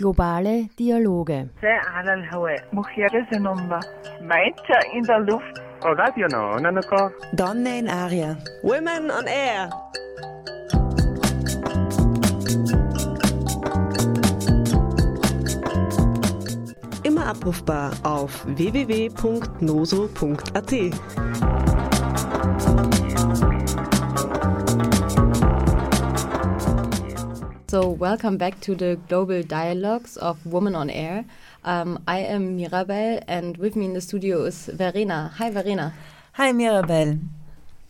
Globale Dialoge. in der Luft. Donne in Aria. Women on Air. Immer abrufbar auf www.noso.at. So, welcome back to the global dialogues of Women on Air. Um, I am Mirabel, and with me in the studio is Verena. Hi, Verena. Hi, Mirabel.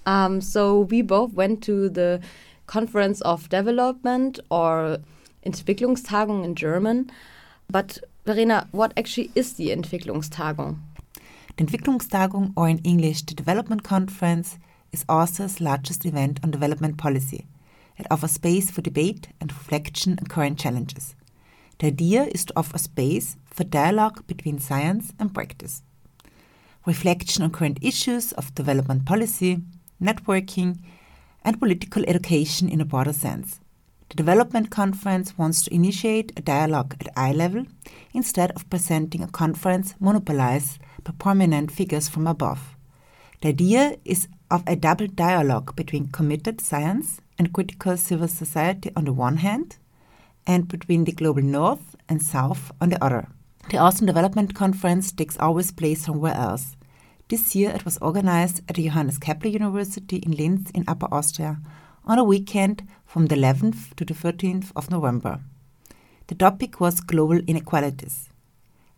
Um, so, we both went to the Conference of Development or Entwicklungstagung in German. But, Verena, what actually is the Entwicklungstagung? The Entwicklungstagung, or in English, the Development Conference, is AUSTRIA's largest event on development policy. It offers space for debate and reflection on current challenges. The idea is to offer space for dialogue between science and practice. Reflection on current issues of development policy, networking, and political education in a broader sense. The Development Conference wants to initiate a dialogue at eye level instead of presenting a conference monopolized by prominent figures from above. The idea is of a double dialogue between committed science and critical civil society on the one hand, and between the global north and south on the other. The Austrian Development Conference takes always place somewhere else. This year it was organized at the Johannes Kepler University in Linz in Upper Austria on a weekend from the 11th to the 13th of November. The topic was global inequalities.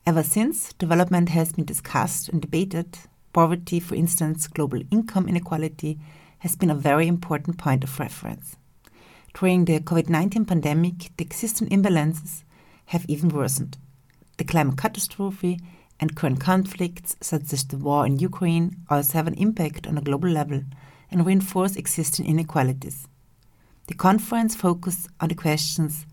Ever since, development has been discussed and debated. Poverty, for instance, global income inequality, has been a very important point of reference. During the COVID 19 pandemic, the existing imbalances have even worsened. The climate catastrophe and current conflicts, such as the war in Ukraine, also have an impact on a global level and reinforce existing inequalities. The conference focused on the questions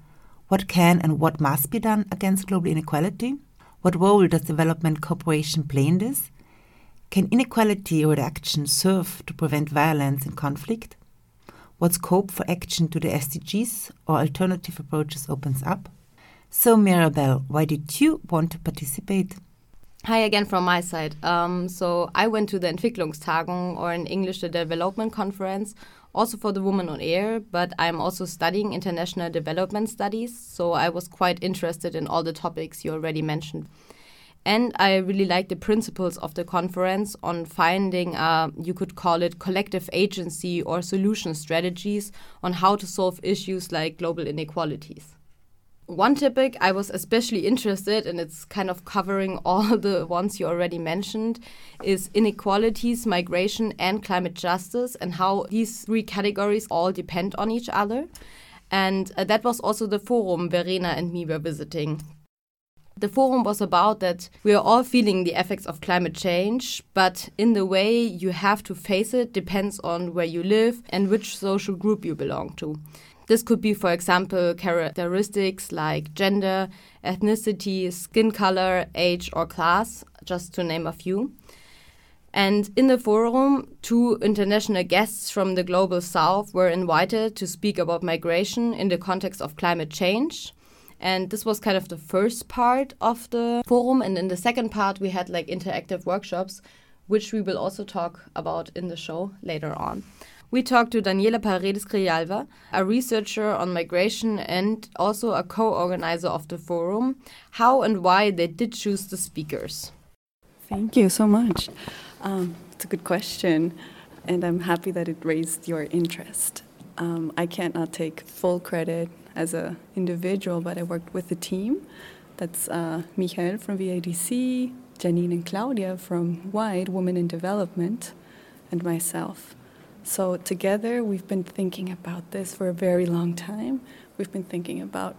what can and what must be done against global inequality? What role does development cooperation play in this? Can inequality reduction serve to prevent violence and conflict? What scope for action to the SDGs or alternative approaches opens up? So, Mirabel, why did you want to participate? Hi again from my side. Um, so I went to the Entwicklungstagung, or in English, the Development Conference, also for the Woman on Air, but I'm also studying international development studies, so I was quite interested in all the topics you already mentioned. And I really like the principles of the conference on finding, uh, you could call it collective agency or solution strategies on how to solve issues like global inequalities. One topic I was especially interested in, it's kind of covering all the ones you already mentioned, is inequalities, migration, and climate justice, and how these three categories all depend on each other. And uh, that was also the forum Verena and me were visiting. The forum was about that we are all feeling the effects of climate change, but in the way you have to face it depends on where you live and which social group you belong to. This could be, for example, characteristics like gender, ethnicity, skin color, age, or class, just to name a few. And in the forum, two international guests from the global south were invited to speak about migration in the context of climate change. And this was kind of the first part of the forum. And in the second part, we had like interactive workshops, which we will also talk about in the show later on. We talked to Daniela Paredes Grijalva, a researcher on migration and also a co organizer of the forum, how and why they did choose the speakers. Thank you so much. Um, it's a good question, and I'm happy that it raised your interest. Um, I cannot take full credit as an individual, but I worked with a team. That's uh, Michael from VIDC, Janine and Claudia from WIDE, Women in Development, and myself. So, together, we've been thinking about this for a very long time. We've been thinking about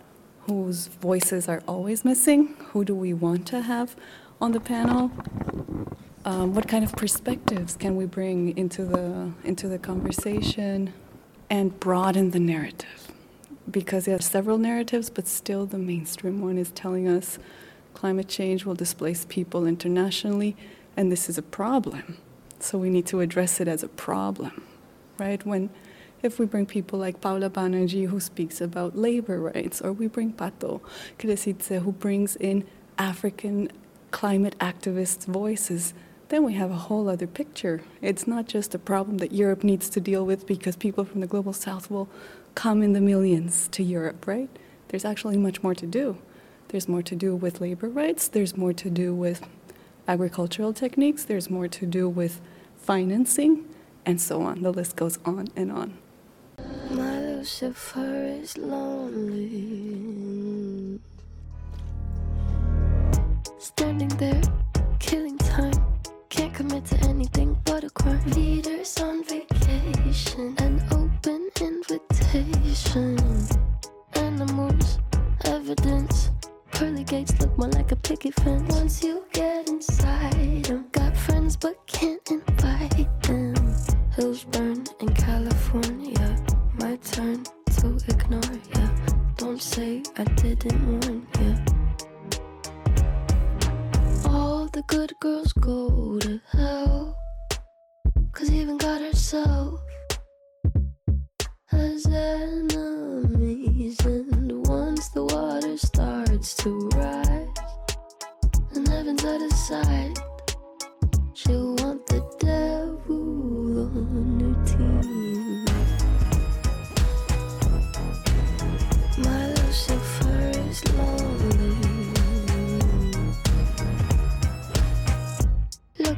whose voices are always missing, who do we want to have on the panel, um, what kind of perspectives can we bring into the, into the conversation, and broaden the narrative. Because there are several narratives, but still the mainstream one is telling us climate change will displace people internationally, and this is a problem. So we need to address it as a problem right? When If we bring people like Paula Banerjee, who speaks about labor rights, or we bring Pato Kelesitse, who brings in African climate activists' voices, then we have a whole other picture. It's not just a problem that Europe needs to deal with because people from the global south will come in the millions to Europe, right? There's actually much more to do. There's more to do with labor rights, there's more to do with agricultural techniques, there's more to do with financing, and so on. The list goes on and on. My Lucifer is lonely. Standing there, killing time. Can't commit to anything but a crime. Leaders on vacation, an open invitation. Animals, evidence. Pearly gates look more like a picket fence. Once you get inside, I've got friends but can't invite them. Hills burn in California. My turn to ignore ya. Don't say I didn't warn ya. The good girls go to hell. Cause even God herself has enemies. And once the water starts to rise, and heaven's out of sight, she'll want the devil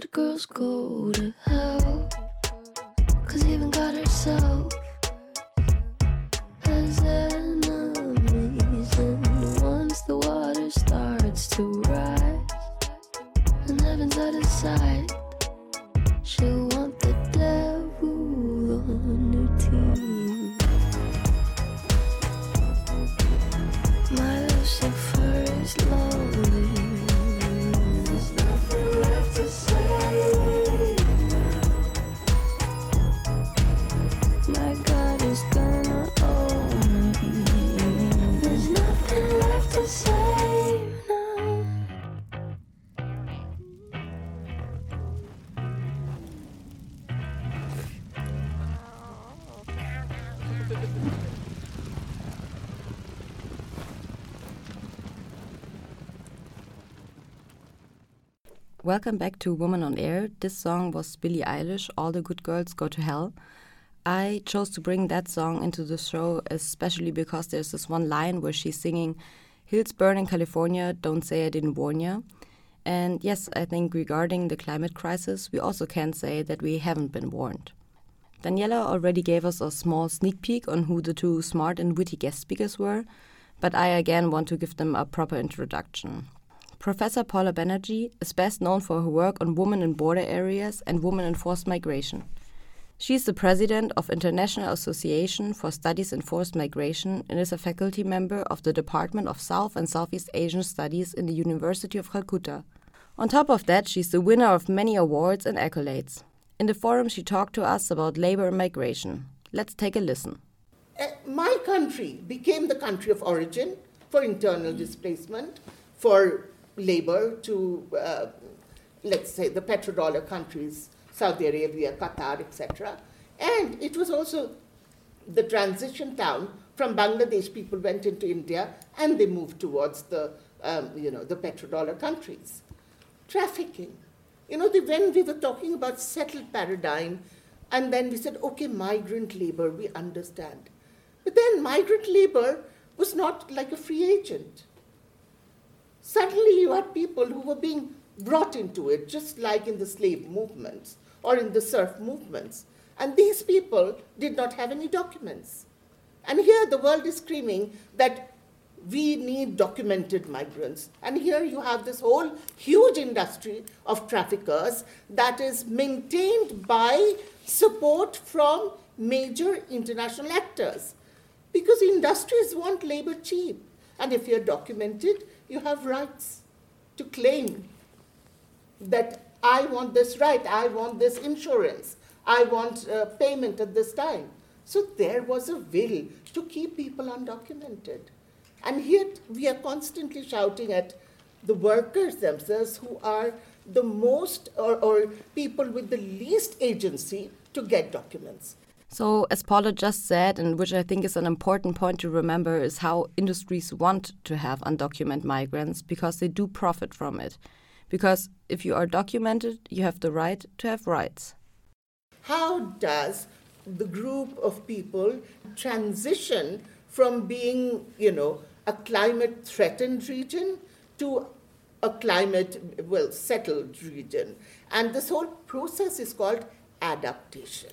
Good girls go to hell. Cause even God herself Welcome back to Woman on Air. This song was Billie Eilish, All the Good Girls Go to Hell. I chose to bring that song into the show especially because there's this one line where she's singing, Hills burn in California, don't say I didn't warn ya. And yes, I think regarding the climate crisis, we also can say that we haven't been warned. Daniela already gave us a small sneak peek on who the two smart and witty guest speakers were, but I again want to give them a proper introduction. Professor Paula Banerjee is best known for her work on women in border areas and women in forced migration. She is the president of International Association for Studies in Forced Migration and is a faculty member of the Department of South and Southeast Asian Studies in the University of Calcutta. On top of that, she's the winner of many awards and accolades. In the forum, she talked to us about labor and migration. Let's take a listen. Uh, my country became the country of origin for internal displacement, for labor to, uh, let's say, the petrodollar countries, Saudi Arabia, Qatar, etc. And it was also the transition town from Bangladesh. People went into India and they moved towards the, um, you know, the petrodollar countries. Trafficking. You know, the, when we were talking about settled paradigm, and then we said, okay, migrant labor, we understand. But then migrant labor was not like a free agent. Suddenly you had people who were being brought into it, just like in the slave movements or in the serf movements. And these people did not have any documents. And here the world is screaming that we need documented migrants. And here you have this whole huge industry of traffickers that is maintained by support from major international actors. Because industries want labor cheap. And if you're documented, you have rights to claim that I want this right, I want this insurance, I want uh, payment at this time. So there was a will to keep people undocumented. And yet we are constantly shouting at the workers themselves who are the most or, or people with the least agency to get documents. So, as Paula just said, and which I think is an important point to remember, is how industries want to have undocumented migrants because they do profit from it. Because if you are documented, you have the right to have rights. How does the group of people transition from being, you know, a climate threatened region to a climate, well, settled region? And this whole process is called adaptation.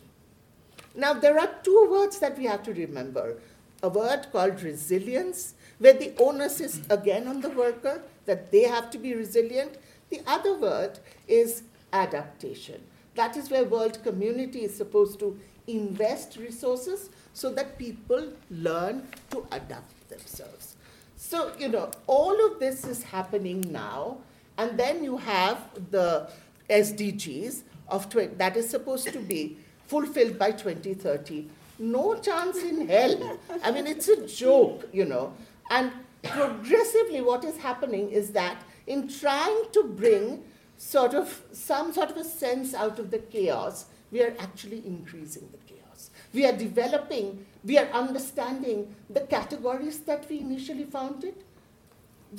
Now, there are two words that we have to remember a word called resilience, where the onus is again on the worker, that they have to be resilient, the other word is adaptation. That is where world community is supposed to invest resources so that people learn to adapt themselves. So, you know, all of this is happening now, and then you have the SDGs of tw- that is supposed to be fulfilled by 2030. No chance in hell. I mean, it's a joke, you know. And progressively, what is happening is that in trying to bring sort of some sort of a sense out of the chaos, we are actually increasing the chaos. We are developing, we are understanding the categories that we initially founded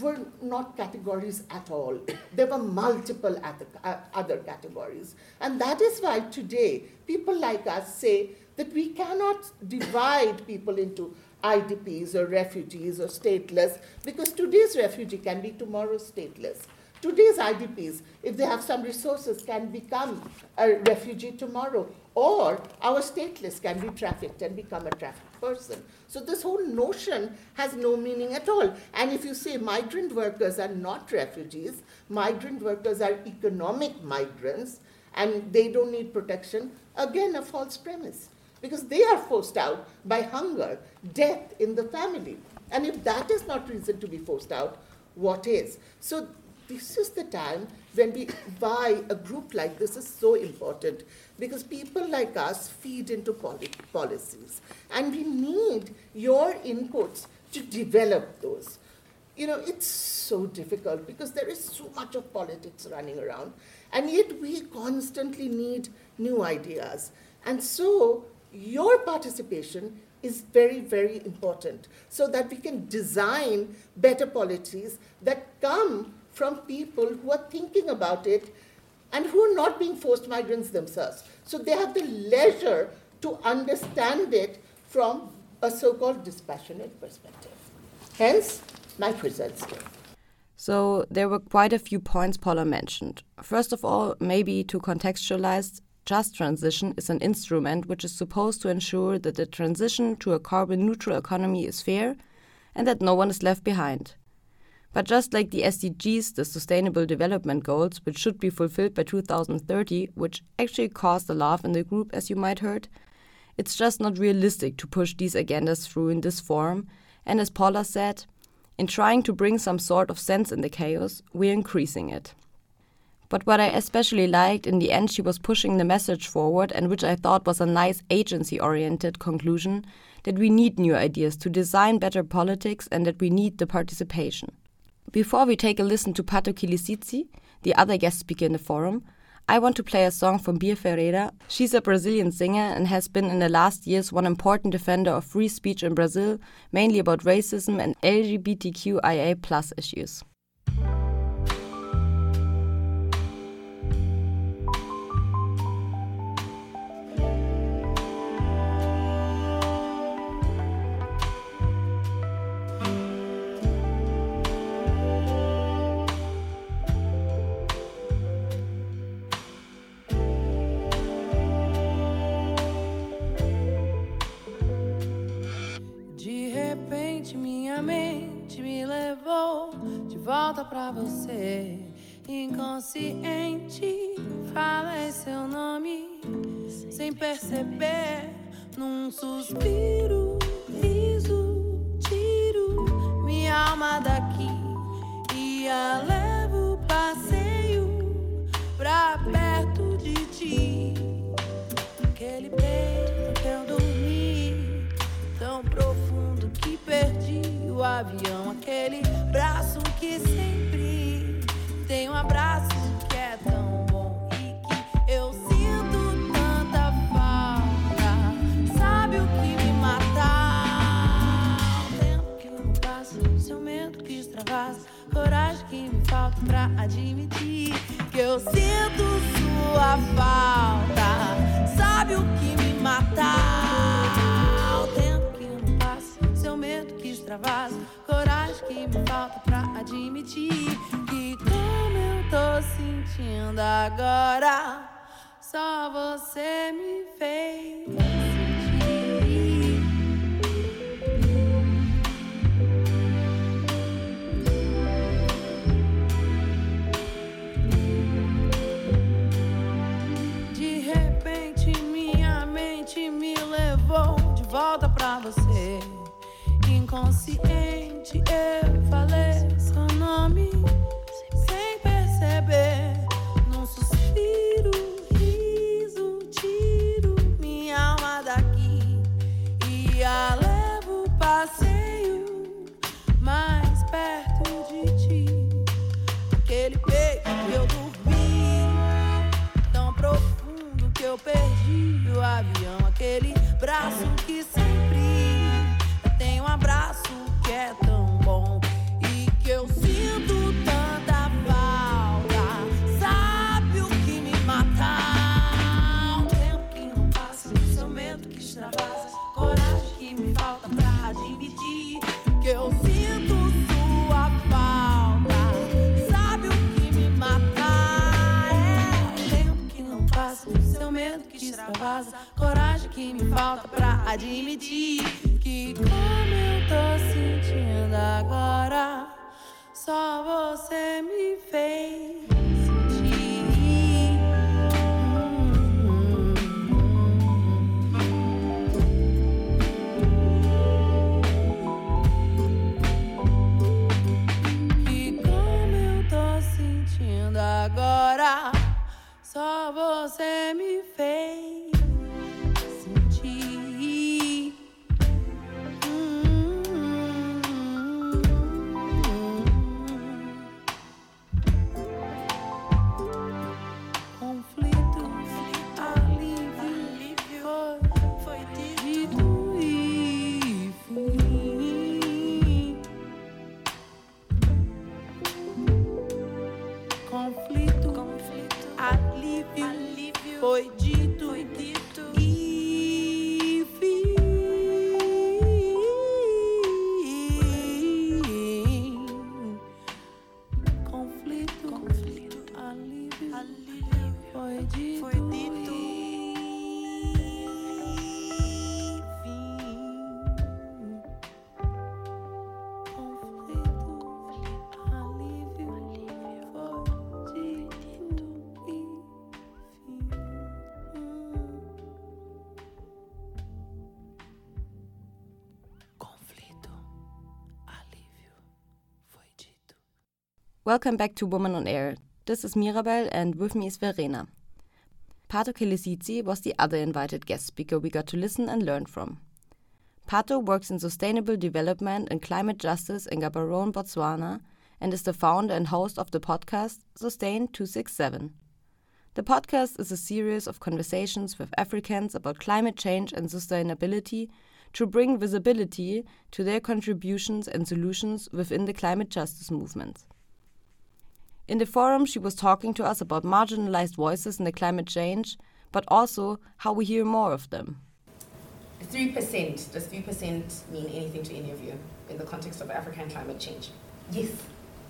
were not categories at all. There were multiple other, uh, other categories. And that is why today people like us say that we cannot divide people into IDPs or refugees or stateless, because today's refugee can be tomorrow's stateless. Today's IDPs, if they have some resources, can become a refugee tomorrow, or our stateless can be trafficked and become a trafficked person. So this whole notion has no meaning at all. And if you say migrant workers are not refugees, migrant workers are economic migrants, and they don't need protection, again, a false premise because they are forced out by hunger, death in the family. And if that is not reason to be forced out, what is? So this is the time when we why a group like this is so important because people like us feed into policies. And we need your inputs to develop those. You know it's so difficult because there is so much of politics running around. And yet we constantly need new ideas. And so your participation is very, very important so that we can design better policies that come from people who are thinking about it and who are not being forced migrants themselves. So they have the leisure to understand it from a so called dispassionate perspective. Hence, my present skill. So, there were quite a few points Paula mentioned. First of all, maybe to contextualize, Just Transition is an instrument which is supposed to ensure that the transition to a carbon neutral economy is fair and that no one is left behind. But just like the SDGs, the Sustainable Development Goals, which should be fulfilled by 2030, which actually caused a laugh in the group, as you might heard, it's just not realistic to push these agendas through in this form. And as Paula said, in trying to bring some sort of sense in the chaos, we're increasing it. But what I especially liked in the end, she was pushing the message forward, and which I thought was a nice agency oriented conclusion that we need new ideas to design better politics and that we need the participation. Before we take a listen to Pato Kelesitse, the other guest speaker in the forum, I want to play a song from Bia Ferreira. She's a Brazilian singer and has been in the last years one important defender of free speech in Brazil, mainly about racism and LGBTQIA issues. Inconsciente, falei seu nome sem perceber. Num suspiro, riso, tiro minha alma daqui e a levo passeio pra perto de ti. Aquele peito que eu dormi tão profundo que perdi o avião. Aquele braço que tem um abraço que é tão bom e que eu sinto tanta falta. Sabe o que me mata? O tempo que não passa, seu medo que extravasa, coragem que me falta pra admitir que eu sinto sua falta. Sabe o que me mata? O tempo que não passa, seu medo que extravasa, coragem que me falta pra admitir que como eu tô sentindo agora, só você me fez sentir. Welcome back to Woman on Air. This is Mirabel, and with me is Verena. Pato Kelesitse was the other invited guest speaker we got to listen and learn from. Pato works in sustainable development and climate justice in Gaborone, Botswana, and is the founder and host of the podcast Sustain 267. The podcast is a series of conversations with Africans about climate change and sustainability to bring visibility to their contributions and solutions within the climate justice movement. In the forum, she was talking to us about marginalized voices in the climate change, but also how we hear more of them. 3%, does 3% mean anything to any of you in the context of African climate change? Yes.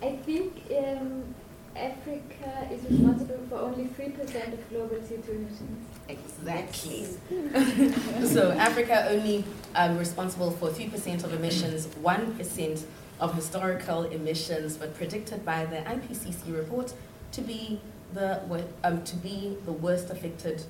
I think um, Africa is responsible for only 3% of global CO2 emissions. Exactly. so Africa only um, responsible for 3% of emissions, 1% of historical emissions, but predicted by the IPCC report to be the, um, to be the worst affected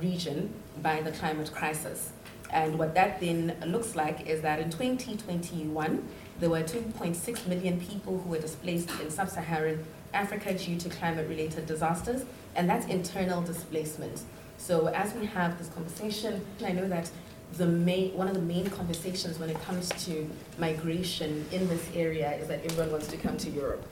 region by the climate crisis. And what that then looks like is that in 2021, there were 2.6 million people who were displaced in sub Saharan Africa due to climate related disasters, and that's internal displacement. So, as we have this conversation, I know that the main, one of the main conversations when it comes to migration in this area is that everyone wants to come to Europe.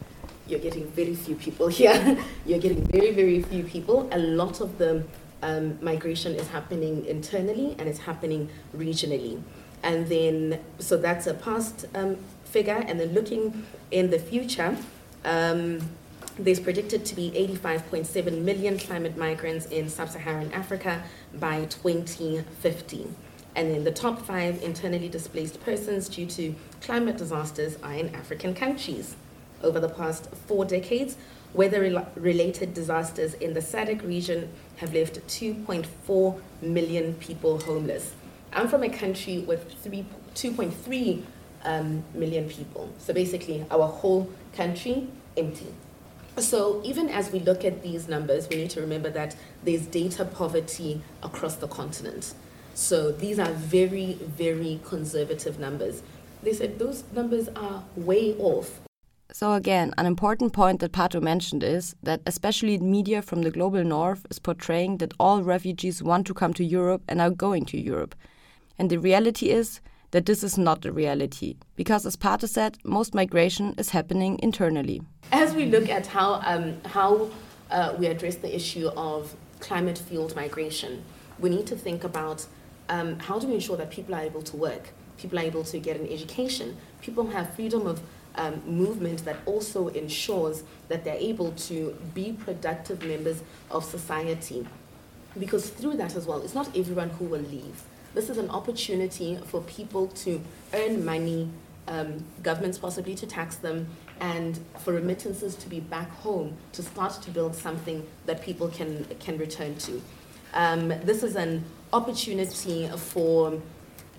You're getting very few people here. You're getting very, very few people. A lot of the um, migration is happening internally and it's happening regionally. And then, so that's a past um, figure. And then looking in the future, um, there's predicted to be 85.7 million climate migrants in sub Saharan Africa by 2050. And then the top five internally displaced persons due to climate disasters are in African countries. Over the past four decades, weather related disasters in the SADC region have left 2.4 million people homeless. I'm from a country with three, 2.3 um, million people. So basically, our whole country empty. So even as we look at these numbers, we need to remember that there's data poverty across the continent. So these are very, very conservative numbers. They said those numbers are way off. So, again, an important point that Pato mentioned is that especially media from the global north is portraying that all refugees want to come to Europe and are going to Europe. And the reality is that this is not the reality, because as Pato said, most migration is happening internally. As we look at how, um, how uh, we address the issue of climate fueled migration, we need to think about um, how do we ensure that people are able to work, people are able to get an education, people have freedom of um, movement that also ensures that they're able to be productive members of society. Because through that as well, it's not everyone who will leave. This is an opportunity for people to earn money, um, governments possibly to tax them, and for remittances to be back home to start to build something that people can, can return to. Um, this is an opportunity for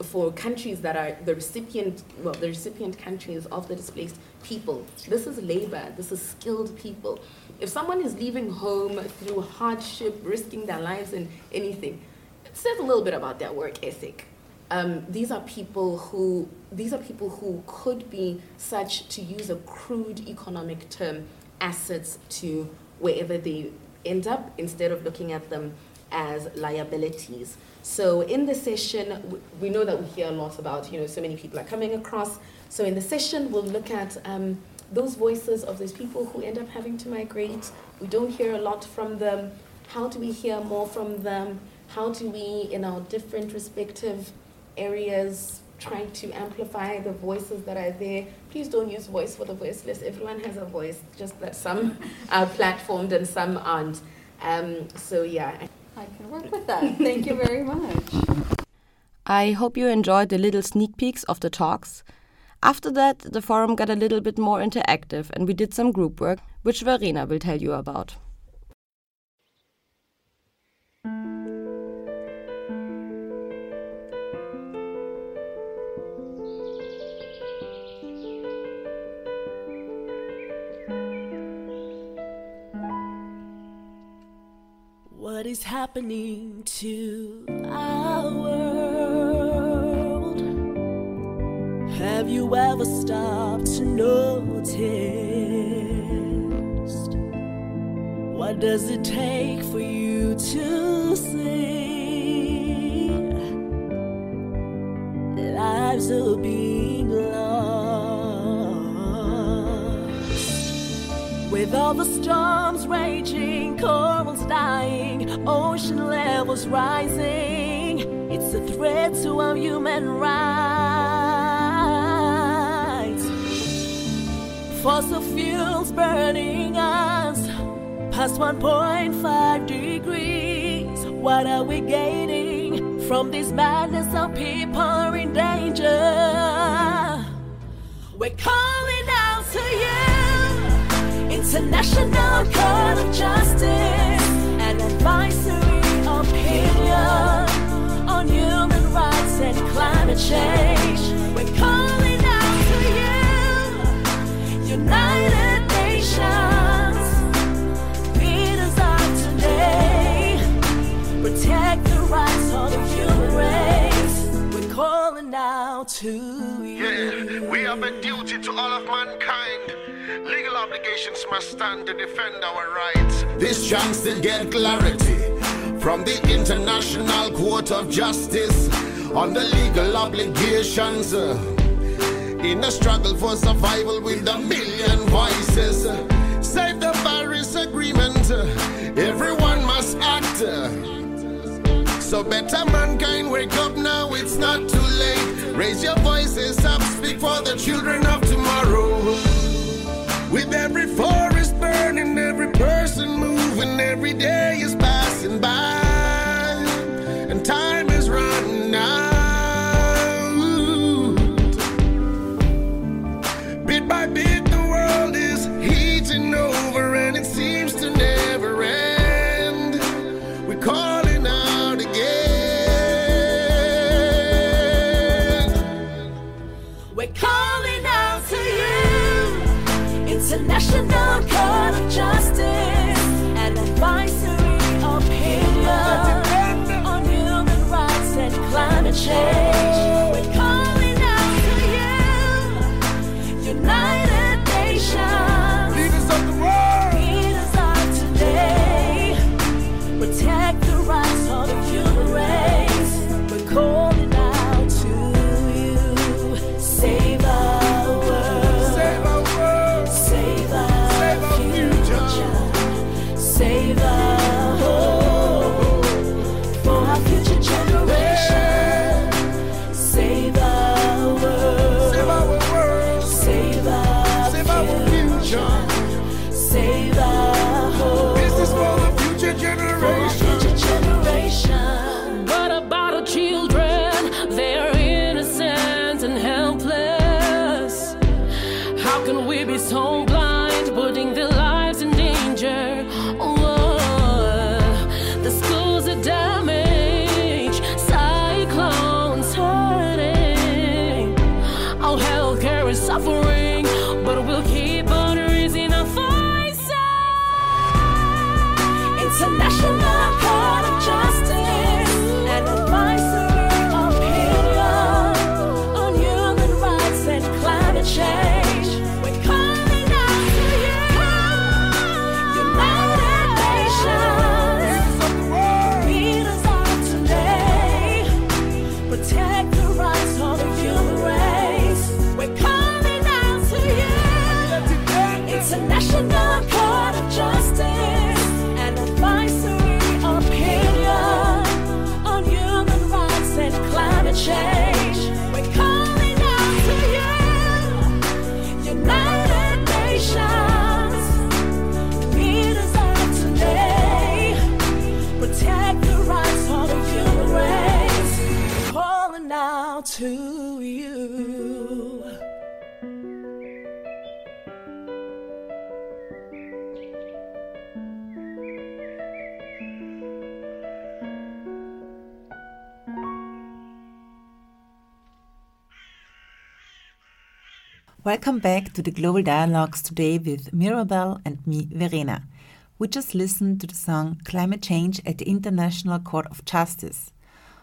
for countries that are the recipient, well, the recipient countries of the displaced people. This is labor, this is skilled people. If someone is leaving home through hardship, risking their lives and anything, it says a little bit about their work ethic. Um, these are people who these are people who could be such, to use a crude economic term, assets to wherever they end up, instead of looking at them as liabilities. So in the session, we know that we hear a lot about, you know, so many people are coming across. So in the session, we'll look at um, those voices of those people who end up having to migrate. We don't hear a lot from them. How do we hear more from them? How do we, in our different respective areas, try to amplify the voices that are there? Please don't use voice for the voiceless. Everyone has a voice, just that some are platformed and some aren't. Um, so yeah. I can work with that. Thank you very much. I hope you enjoyed the little sneak peeks of the talks. After that, the forum got a little bit more interactive and we did some group work, which Verena will tell you about. What is happening to our world? Have you ever stopped to notice? What does it take for you to see? Lives will being with all the storms raging, corals dying, ocean levels rising. It's a threat to our human rights. Fossil fuels burning us past 1.5 degrees. What are we gaining from this madness of people in danger? We're calling out to you. International Court of Justice, an advisory opinion on human rights and climate change. We're calling out to you, United Nations, leaders of today. Protect the rights of the human race. We're calling out to you. Yeah, we have a duty to all of mankind Obligations must stand to defend our rights. This chance to get clarity from the International Court of Justice on the legal obligations. uh, in a struggle for survival with a million voices. Save the Paris Agreement. uh, Everyone must act. uh, So better mankind wake up now, it's not too late. Raise your voices up, speak for the children of tomorrow. With every forest burning, every person moving, every day is passing by. International Court of Justice, an advisory opinion on human rights and climate change. Welcome back to the Global Dialogues today with Mirabel and me, Verena. We just listened to the song Climate Change at the International Court of Justice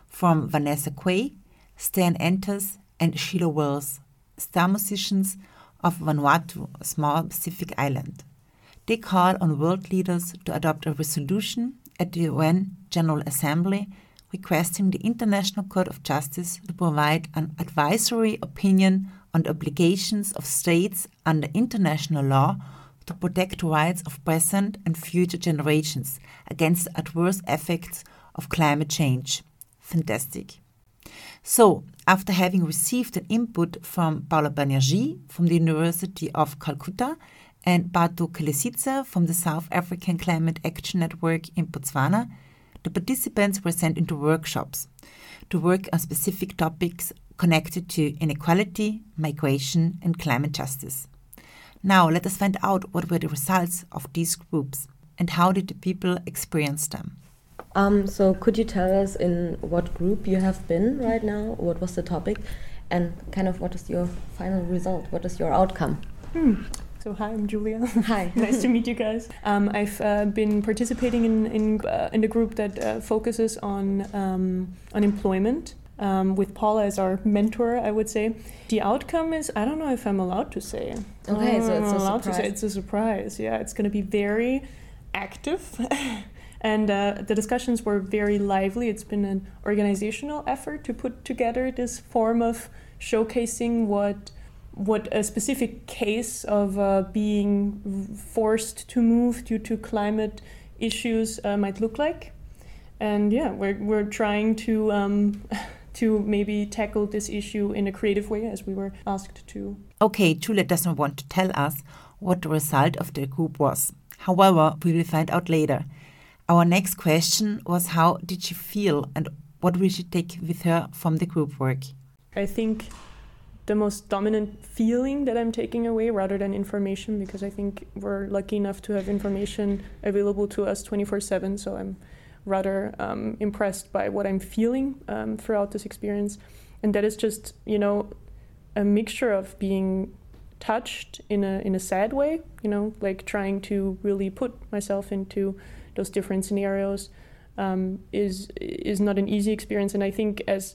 from Vanessa Quai, Stan Antas, and Sheila Wills, star musicians of Vanuatu, a small Pacific island. They call on world leaders to adopt a resolution at the UN General Assembly requesting the International Court of Justice to provide an advisory opinion on the obligations of states under international law to protect rights of present and future generations against adverse effects of climate change. Fantastic. So, after having received an input from Paula Banerjee from the University of Calcutta and Pato Kelesitse from the South African Climate Action Network in Botswana, the participants were sent into workshops to work on specific topics connected to inequality, migration, and climate justice. Now, let us find out what were the results of these groups and how did the people experience them. Um, so, could you tell us in what group you have been right now? What was the topic? And kind of what is your final result? What is your outcome? Hmm. So hi, I'm Julia. Hi. nice to meet you guys. Um, I've uh, been participating in in, uh, in the group that uh, focuses on um, unemployment. Um, with Paula as our mentor, I would say. The outcome is I don't know if I'm allowed to say. Okay, so it's I'm a allowed to say surprise. it's a surprise. Yeah, it's going to be very active. and uh, the discussions were very lively. It's been an organizational effort to put together this form of showcasing what what a specific case of uh, being forced to move due to climate issues uh, might look like. And yeah, we're, we're trying to um, to maybe tackle this issue in a creative way, as we were asked to. Okay, Juliet doesn't want to tell us what the result of the group was. However, we will find out later. Our next question was how did she feel and what will she take with her from the group work? I think the most dominant feeling that I'm taking away rather than information, because I think we're lucky enough to have information available to us 24 7. So I'm rather um, impressed by what I'm feeling um, throughout this experience. And that is just, you know, a mixture of being touched in a, in a sad way, you know, like trying to really put myself into those different scenarios um, is, is not an easy experience. And I think as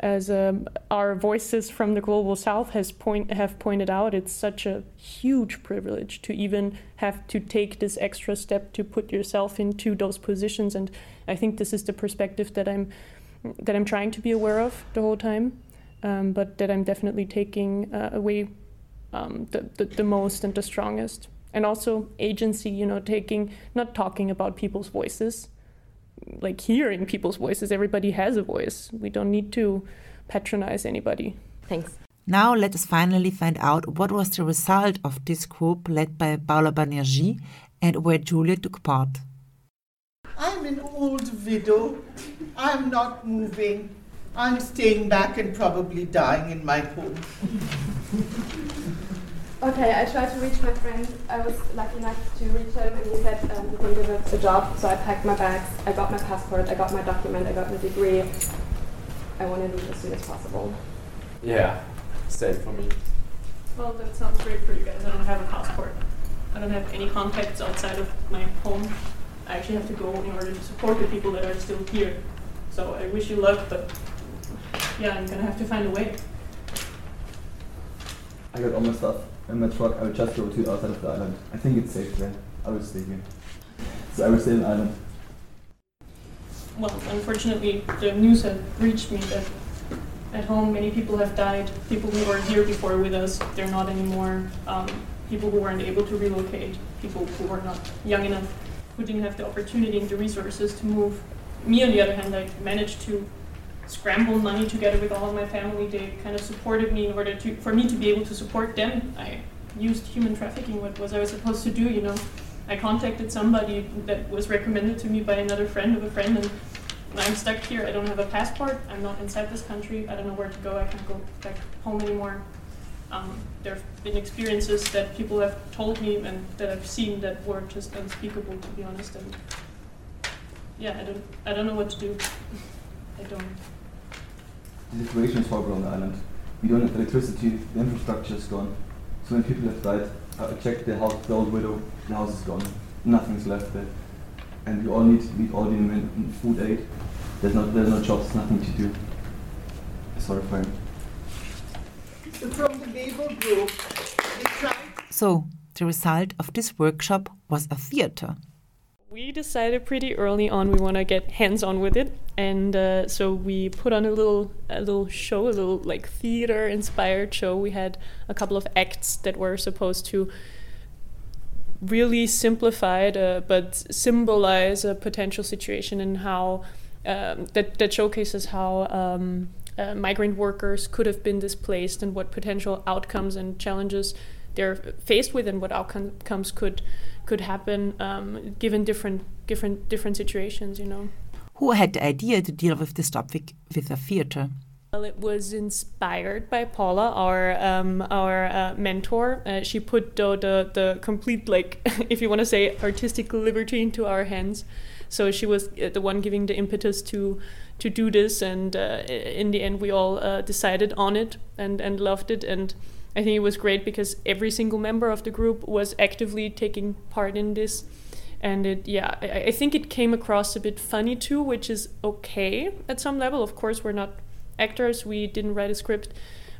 as um, our voices from the global south has point have pointed out, it's such a huge privilege to even have to take this extra step to put yourself into those positions. And I think this is the perspective that I'm that I'm trying to be aware of the whole time, um, but that I'm definitely taking uh, away um, the, the the most and the strongest. And also agency, you know, taking not talking about people's voices, like hearing people's voices. Everybody has a voice. We don't need to patronize anybody. Thanks. Now let us finally find out what was the result of this group led by Paula Banerjee and where Julia took part. I'm an old widow. I'm not moving. I'm staying back and probably dying in my home. Okay, I tried to reach my friend. I was lucky enough to reach him, and he said um, he can give us a job. So I packed my bags. I got my passport. I got my document. I got my degree. I want to leave as soon as possible. Yeah, same for me. Well, that sounds great for you guys. I don't have a passport. I don't have any contacts outside of my home. I actually have to go in order to support the people that are still here. So I wish you luck, but yeah, I'm gonna have to find a way. I got all my stuff in my truck. I will just go to the outside of the island. I think it's safe there. I will stay here. So I will stay in the island. Well, unfortunately, the news has reached me that at home many people have died. People who were here before with us, they're not anymore. Um, people who weren't able to relocate, people who were not young enough, who didn't have the opportunity and the resources to move. Me, on the other hand, I managed to scramble money together with all of my family. They kind of supported me in order to, for me to be able to support them. I used human trafficking. What was I supposed to do? You know, I contacted somebody that was recommended to me by another friend of a friend, and I'm stuck here. I don't have a passport. I'm not inside this country. I don't know where to go. I can't go back home anymore. Um, there have been experiences that people have told me and that I've seen that were just unspeakable, to be honest. And yeah, I don't, I don't know what to do. I don't. The situation is horrible on the island. We don't have electricity, the infrastructure is gone. So many people have died. I checked the house, the old widow, the house is gone. Nothing's left there. And we all need, we all need food aid. There's no, there's no jobs, nothing to do. It's horrifying. So from the Labour group, So, the result of this workshop was a theater. We decided pretty early on we want to get hands-on with it, and uh, so we put on a little a little show, a little like theater-inspired show. We had a couple of acts that were supposed to really simplify uh, but symbolize a potential situation and how um, that that showcases how. Um, uh, migrant workers could have been displaced and what potential outcomes and challenges they're faced with and what outcomes could could happen um, given different different different situations you know Who had the idea to deal with this topic with a theater? well, it was inspired by Paula, our um, our uh, mentor. Uh, she put the, the the complete like, if you want to say, artistic liberty into our hands. So she was uh, the one giving the impetus to to do this, and uh, in the end, we all uh, decided on it and and loved it. And I think it was great because every single member of the group was actively taking part in this. And it, yeah, I, I think it came across a bit funny too, which is okay at some level. Of course, we're not actors. We didn't write a script,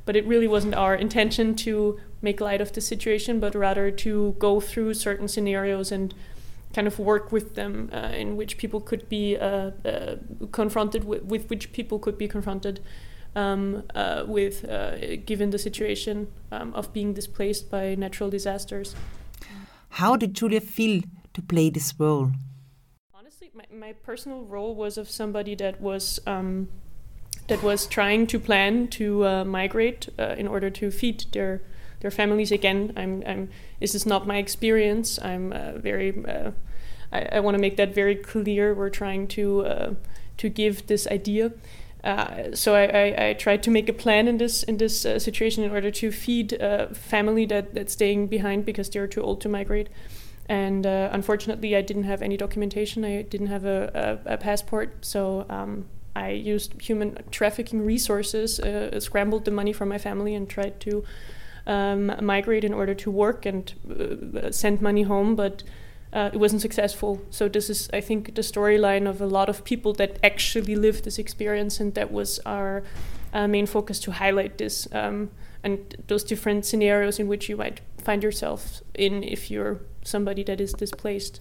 but it really wasn't our intention to make light of the situation, but rather to go through certain scenarios and kind of work with them uh, in which people could be uh, uh, confronted with, with which people could be confronted um, uh, with uh, given the situation um, of being displaced by natural disasters. How did Julia feel to play this role? Honestly, my, my personal role was of somebody that was um, that was trying to plan to uh, migrate uh, in order to feed their their families again. I'm, I'm this is not my experience. I'm uh, very uh, I, I want to make that very clear. We're trying to uh, to give this idea. Uh, so I, I, I, tried to make a plan in this in this uh, situation in order to feed a family that, that's staying behind because they're too old to migrate. And uh, unfortunately, I didn't have any documentation. I didn't have a, a, a passport, so um, I used human trafficking resources, uh, scrambled the money from my family, and tried to um, migrate in order to work and uh, send money home. But uh, it wasn't successful. So this is, I think, the storyline of a lot of people that actually lived this experience, and that was our uh, main focus to highlight this um, and those different scenarios in which you might find yourself in if you're somebody that is displaced.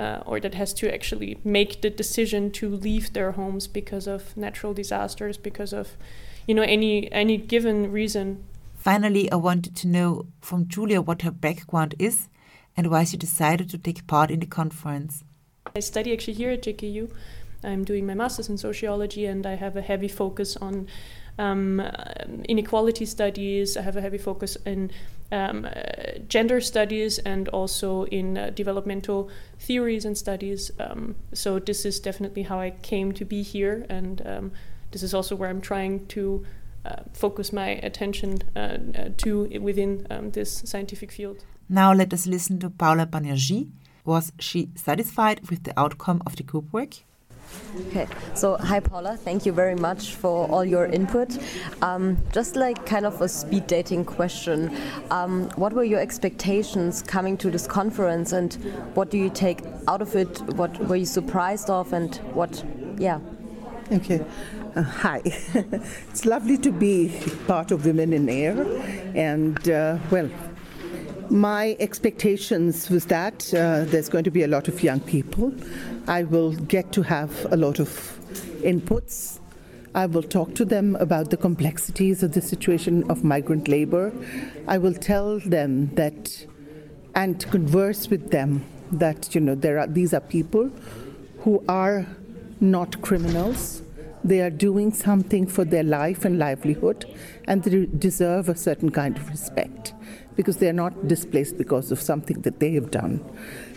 Uh, or that has to actually make the decision to leave their homes because of natural disasters, because of, you know, any any given reason. Finally, I wanted to know from Julia what her background is and why she decided to take part in the conference. I study actually here at JKU. I'm doing my master's in sociology, and I have a heavy focus on um, inequality studies. I have a heavy focus in um, uh, gender studies and also in uh, developmental theories and studies. Um, so this is definitely how I came to be here, and um, this is also where I'm trying to uh, focus my attention uh, uh, to within um, this scientific field. Now let us listen to Paula Banerjee. Was she satisfied with the outcome of the group work? Okay, so hi Paula, thank you very much for all your input. Um, just like kind of a speed dating question, um, what were your expectations coming to this conference and what do you take out of it? What were you surprised of and what, yeah? Okay, uh, hi. it's lovely to be part of Women in Air and, uh, well, my expectations was that uh, there's going to be a lot of young people. I will get to have a lot of inputs. I will talk to them about the complexities of the situation of migrant labor. I will tell them that and converse with them that you know there are these are people who are not criminals. They are doing something for their life and livelihood, and they deserve a certain kind of respect because they're not displaced because of something that they have done.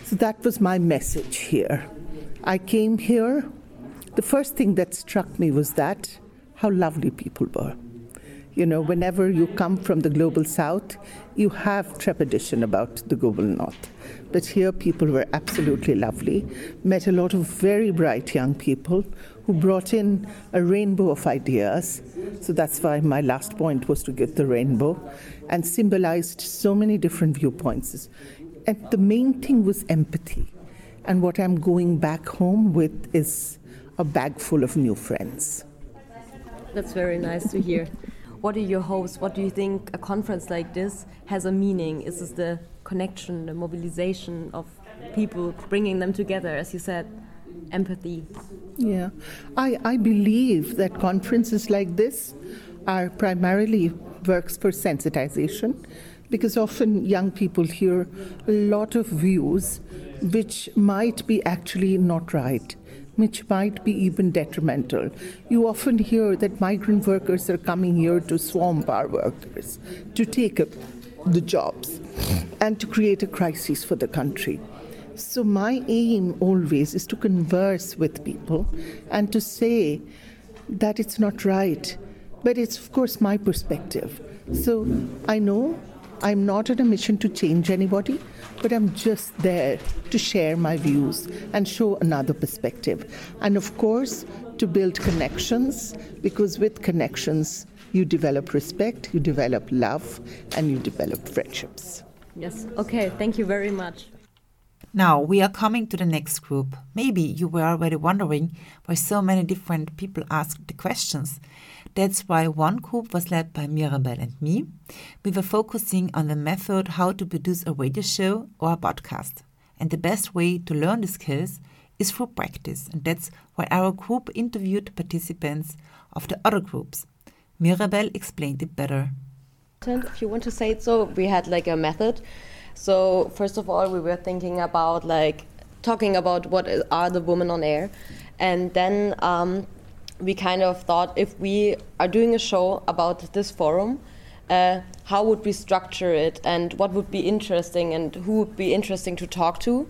So that was my message here. I came here. The first thing that struck me was that how lovely people were. You know, whenever you come from the global south, you have trepidation about the global north. But here, people were absolutely lovely. Met a lot of very bright young people who brought in a rainbow of ideas. So that's why my last point was to get the rainbow and symbolized so many different viewpoints. And the main thing was empathy. And what I'm going back home with is a bag full of new friends. That's very nice to hear. What are your hopes? What do you think a conference like this has a meaning? Is this the connection, the mobilization of people, bringing them together, as you said, empathy? Yeah, I, I believe that conferences like this are primarily works for sensitization because often young people hear a lot of views which might be actually not right which might be even detrimental. You often hear that migrant workers are coming here to swamp our workers, to take up the jobs, and to create a crisis for the country. So, my aim always is to converse with people and to say that it's not right, but it's, of course, my perspective. So, I know I'm not on a mission to change anybody, but I'm just there to share my views and show another perspective. And of course, to build connections, because with connections, you develop respect, you develop love, and you develop friendships. Yes, okay, thank you very much. Now we are coming to the next group. Maybe you were already wondering why so many different people asked the questions. That's why one group was led by Mirabel and me. We were focusing on the method how to produce a radio show or a podcast. And the best way to learn the skills is through practice. And that's why our group interviewed participants of the other groups. Mirabel explained it better. If you want to say it so, we had like a method. So first of all, we were thinking about like talking about what are the women on air, and then um, we kind of thought if we are doing a show about this forum, uh, how would we structure it and what would be interesting and who would be interesting to talk to.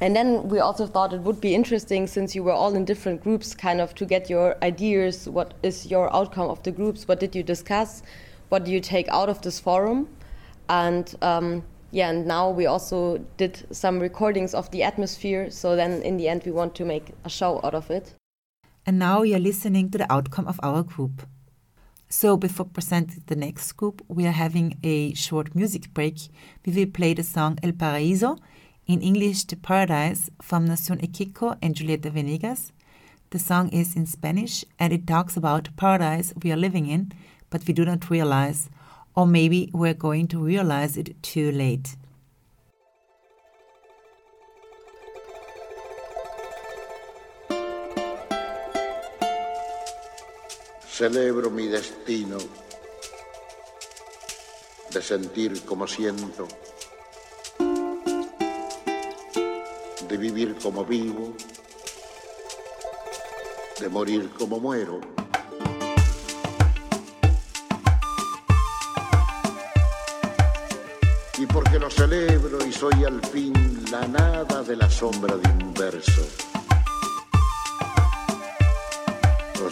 And then we also thought it would be interesting since you were all in different groups, kind of to get your ideas. What is your outcome of the groups? What did you discuss? What do you take out of this forum? And um, yeah, and now we also did some recordings of the atmosphere. So then in the end, we want to make a show out of it. And now you're listening to the outcome of our group. So, before presenting the next group, we are having a short music break. We will play the song El Paraíso, in English, The Paradise, from Nación Ekeko and Julieta Venegas. The song is in Spanish and it talks about the paradise we are living in, but we do not realize, or maybe we're going to realize it too late. Celebro mi destino de sentir como siento, de vivir como vivo, de morir como muero. Y porque lo celebro y soy al fin la nada de la sombra de un verso.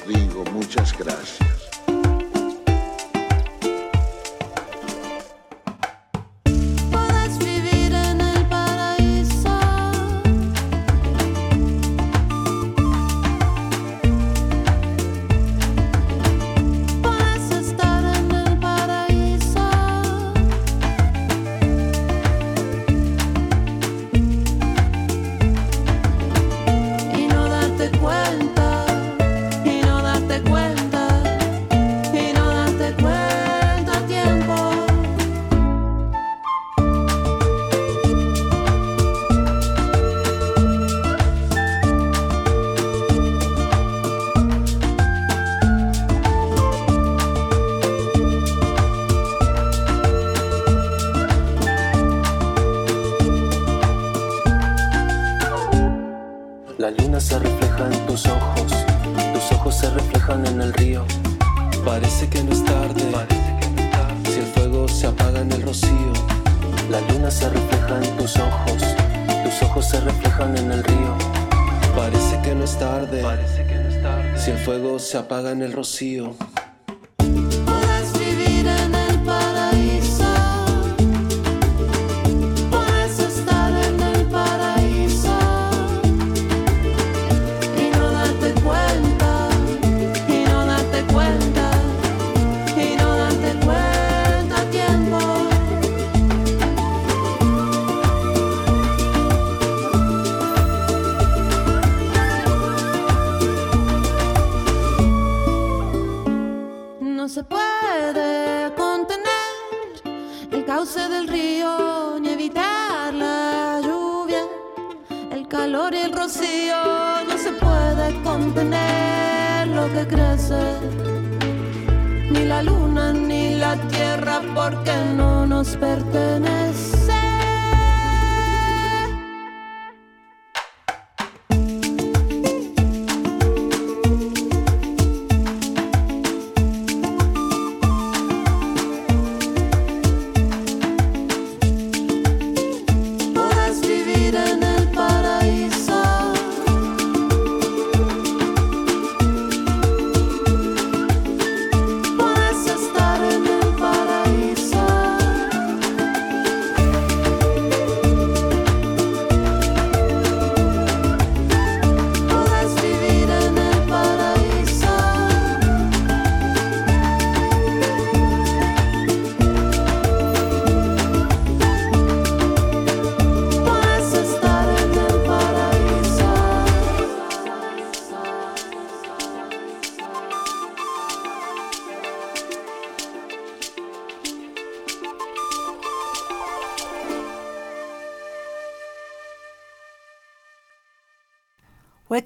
Digo muchas gracias. Si el fuego se apaga en el rocío.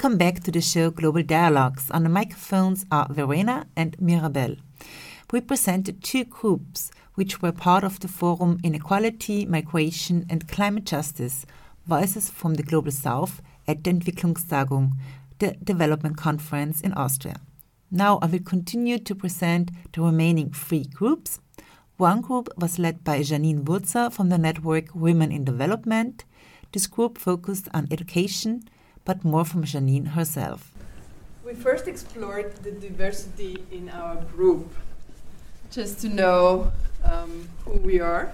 Welcome back to the show Global Dialogues. On the microphones are Verena and Mirabel. We presented two groups which were part of the forum Inequality, Migration and Climate Justice, Voices from the Global South at the Entwicklungstagung, the development conference in Austria. Now I will continue to present the remaining three groups. One group was led by Janine Wurzer from the network Women in Development. This group focused on education, but more from Janine herself. We first explored the diversity in our group, just to know um, who we are.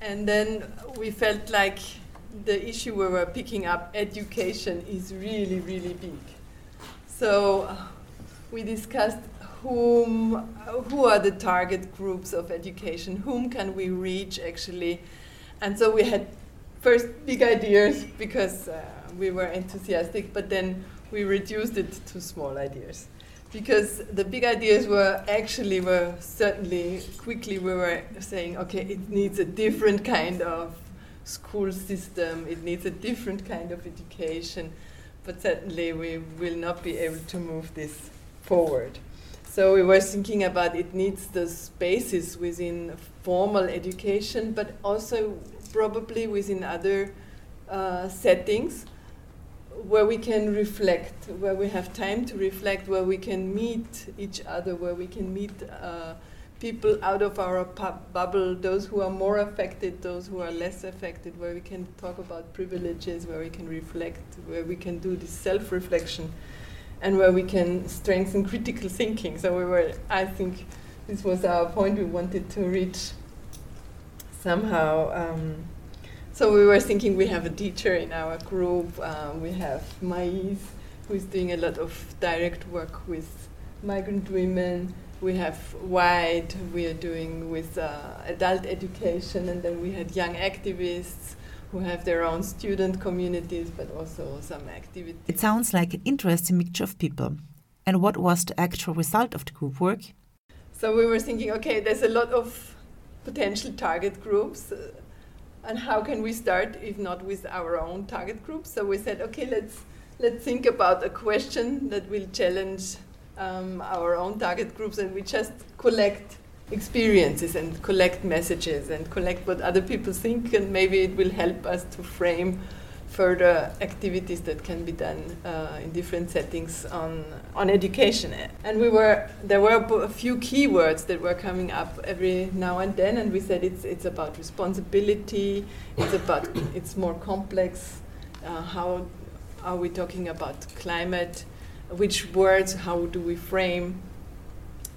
And then we felt like the issue we were picking up, education, is really, really big. So we discussed whom, who are the target groups of education, whom can we reach actually. And so we had first big ideas because uh, we were enthusiastic, but then we reduced it to small ideas. Because the big ideas were actually were certainly quickly we were saying, okay, it needs a different kind of school system, it needs a different kind of education, but certainly we will not be able to move this forward. So we were thinking about it needs the spaces within formal education, but also probably within other uh, settings where we can reflect, where we have time to reflect, where we can meet each other, where we can meet uh, people out of our bubble, those who are more affected, those who are less affected, where we can talk about privileges, where we can reflect, where we can do this self reflection, and where we can strengthen critical thinking. So, we were, I think, this was our point we wanted to reach somehow. Um, so, we were thinking we have a teacher in our group, um, we have Mais, who is doing a lot of direct work with migrant women we have white, we are doing with uh, adult education, and then we had young activists who have their own student communities, but also some activities. It sounds like an interesting mixture of people. And what was the actual result of the group work? So we were thinking, okay, there's a lot of potential target groups. Uh, and how can we start if not with our own target groups? So we said, okay, let's let's think about a question that will challenge um, our own target groups and we just collect experiences and collect messages and collect what other people think and maybe it will help us to frame further activities that can be done uh, in different settings on, on education. And we were there were a few keywords that were coming up every now and then, and we said it's it's about responsibility, it's about it's more complex. Uh, how are we talking about climate? which words, how do we frame?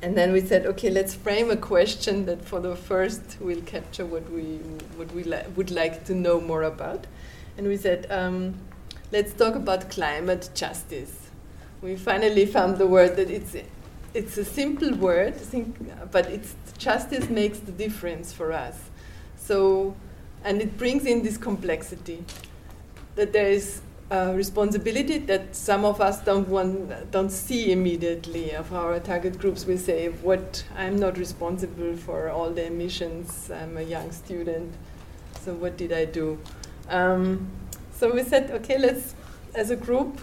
And then we said, okay, let's frame a question that for the first will capture what we, what we li would like to know more about. And we said, um, let's talk about climate justice. We finally found the word that it's, it's a simple word, think, but it's, justice makes the difference for us. So, and it brings in this complexity that there is uh, responsibility that some of us don't want, don't see immediately of our target groups. We say, "What I'm not responsible for all the emissions. I'm a young student, so what did I do?" Um, so we said, "Okay, let's, as a group,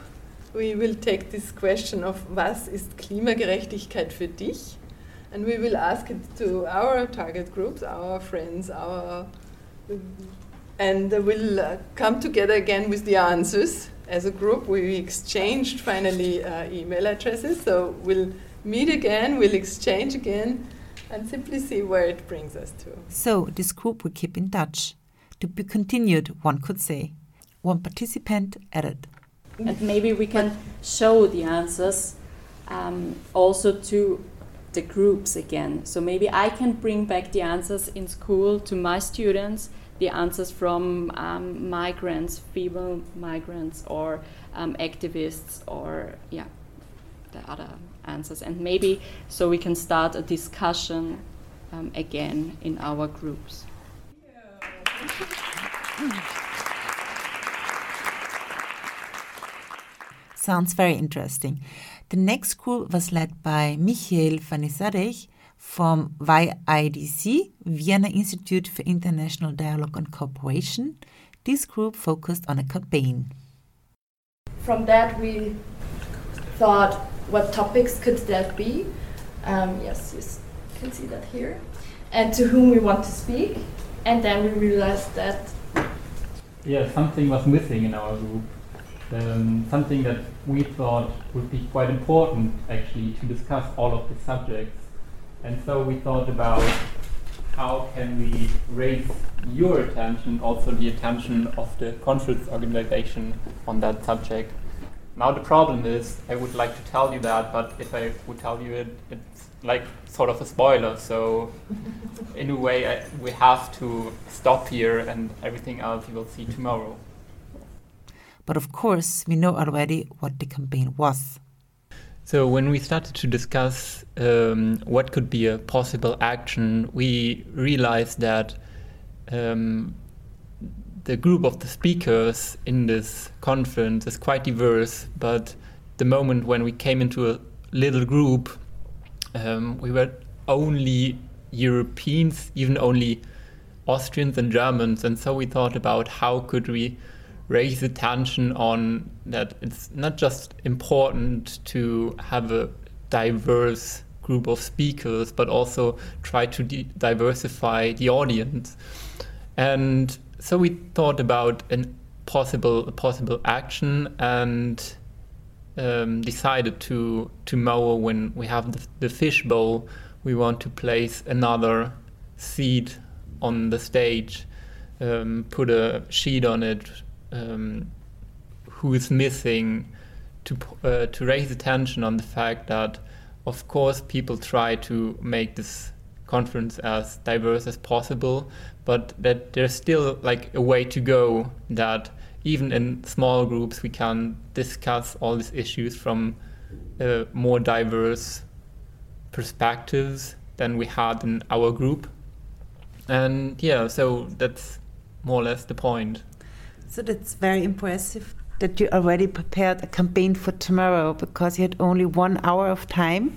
we will take this question of was ist Klimagerechtigkeit für dich?" and we will ask it to our target groups, our friends, our and we'll uh, come together again with the answers as a group. We exchanged finally uh, email addresses, so we'll meet again, we'll exchange again, and simply see where it brings us to. So, this group will keep in touch. To be continued, one could say. One participant added. And maybe we can show the answers um, also to the groups again. So maybe I can bring back the answers in school to my students the answers from um, migrants, female migrants, or um, activists, or yeah, the other answers. And maybe so we can start a discussion um, again in our groups. Sounds very interesting. The next group was led by Michael Fanizadeh from VIDC, Vienna Institute for International Dialogue and Cooperation. This group focused on a campaign. from that, we thought, what topics could that be? Um, yes, you can see that here. And to whom we want to speak. And then we realized that yeah, something was missing in our group. Um, something that we thought would be quite important actually to discuss all of the subjects. And so we thought about how can we raise your attention, also the attention of the conference organization on that subject. Now the problem is, I would like to tell you that, but if I would tell you it, it's like sort of a spoiler. So in a way, I, we have to stop here, and everything else you will see tomorrow. But of course, we know already what the campaign was. So when we started to discuss um, what could be a possible action, we realized that um, the group of the speakers in this conference is quite diverse. But the moment when we came into a little group, um, we were only Europeans, even only Austrians and Germans, and so we thought about how could we raise attention on that it's not just important to have a diverse group of speakers, but also try to di- diversify the audience. And so we thought about a possible a possible action and um, decided to to mow when we have the, the fish bowl, we want to place another seed on the stage, um, put a sheet on it, um, who is missing, to uh, to raise attention on the fact that, of course, people try to make this conference as diverse as possible, but that there's still like a way to go. That even in small groups we can discuss all these issues from uh, more diverse perspectives than we had in our group. And yeah, so that's more or less the point. So that's very impressive that you already prepared a campaign for tomorrow because you had only one hour of time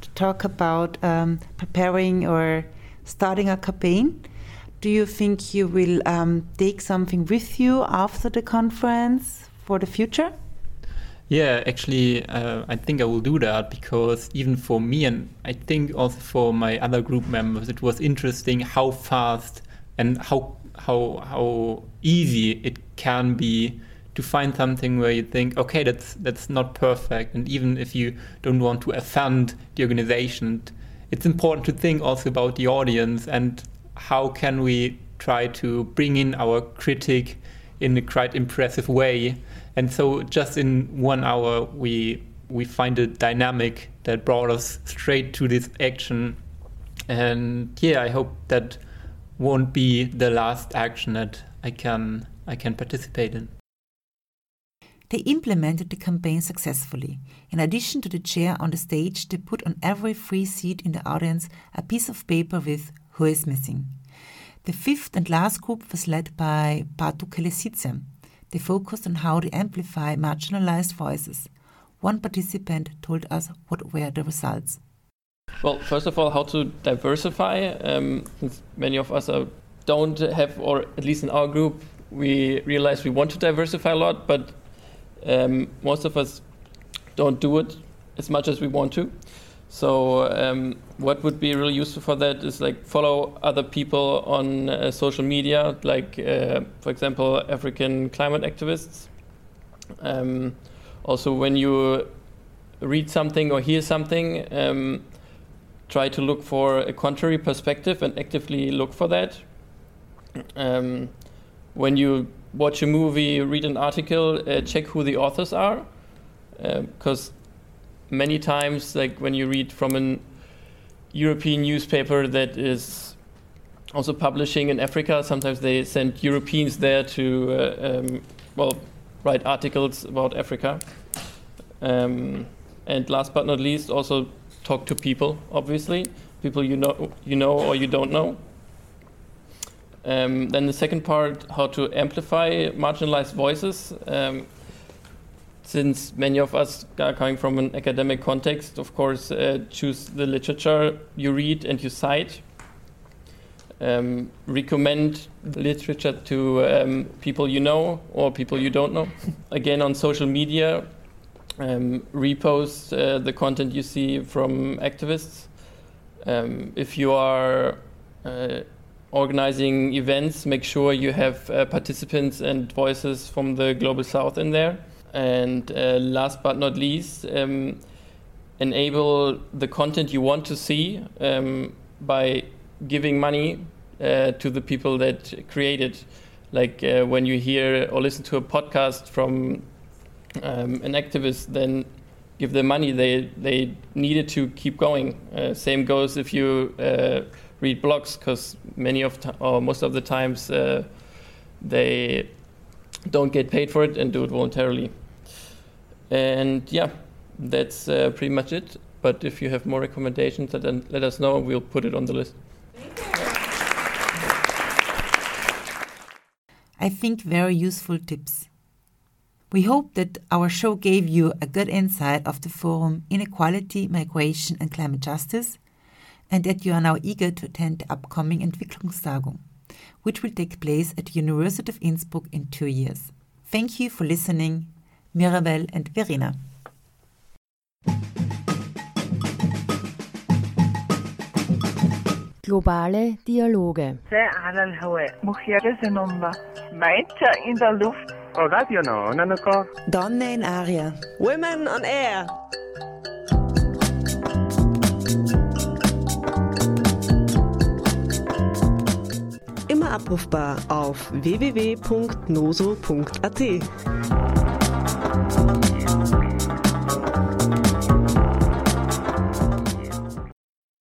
to talk about um, preparing or starting a campaign. Do you think you will um, take something with you after the conference for the future? Yeah, actually, uh, I think I will do that because even for me and I think also for my other group members, it was interesting how fast and how how how easy it can be to find something where you think, okay, that's that's not perfect, and even if you don't want to offend the organization, it's important to think also about the audience and how can we try to bring in our critic in a quite impressive way. And so, just in one hour, we we find a dynamic that brought us straight to this action. And yeah, I hope that won't be the last action that I can I can participate in. They implemented the campaign successfully. In addition to the chair on the stage, they put on every free seat in the audience a piece of paper with who is missing. The fifth and last group was led by Pato Kelesitse. They focused on how to amplify marginalized voices. One participant told us what were the results. Well, first of all, how to diversify. Um, since many of us are, don't have, or at least in our group, we realize we want to diversify a lot, but um, most of us don't do it as much as we want to. So, um, what would be really useful for that is like follow other people on uh, social media, like uh, for example, African climate activists. Um, also, when you read something or hear something, um, try to look for a contrary perspective and actively look for that. Um, when you watch a movie, read an article, uh, check who the authors are, because many times, like when you read from an European newspaper that is also publishing in Africa, sometimes they send Europeans there to, uh, um, well, write articles about Africa. Um, and last but not least, also talk to people. Obviously, people you know, you know or you don't know. Um, then the second part, how to amplify marginalized voices. Um, since many of us are coming from an academic context, of course, uh, choose the literature you read and you cite. um, recommend literature to um, people you know or people you don't know. Again, on social media, um, repost uh, the content you see from activists. Um, if you are uh, organizing events, make sure you have uh, participants and voices from the global south in there. And uh, last but not least, um, enable the content you want to see um, by giving money uh, to the people that create it. Like uh, when you hear or listen to a podcast from um, an activist, then give them money. They they needed to keep going. Uh, same goes if you uh, read blogs, because many of or most of the times uh, they don't get paid for it and do it voluntarily. And yeah, that's uh, pretty much it. But if you have more recommendations, then let us know. and We'll put it on the list. I think very useful tips. We hope that our show gave you a good insight of the forum Inequality, Migration and Climate Justice and that you are now eager to attend the upcoming Entwicklungstagung, which will take place at the University of Innsbruck in two years. Thank you for listening, Mirabel and Verena. Globale Dialoge. Um in der Luft. Donne in aria. Women on air. Abrufbar auf www.noso.at.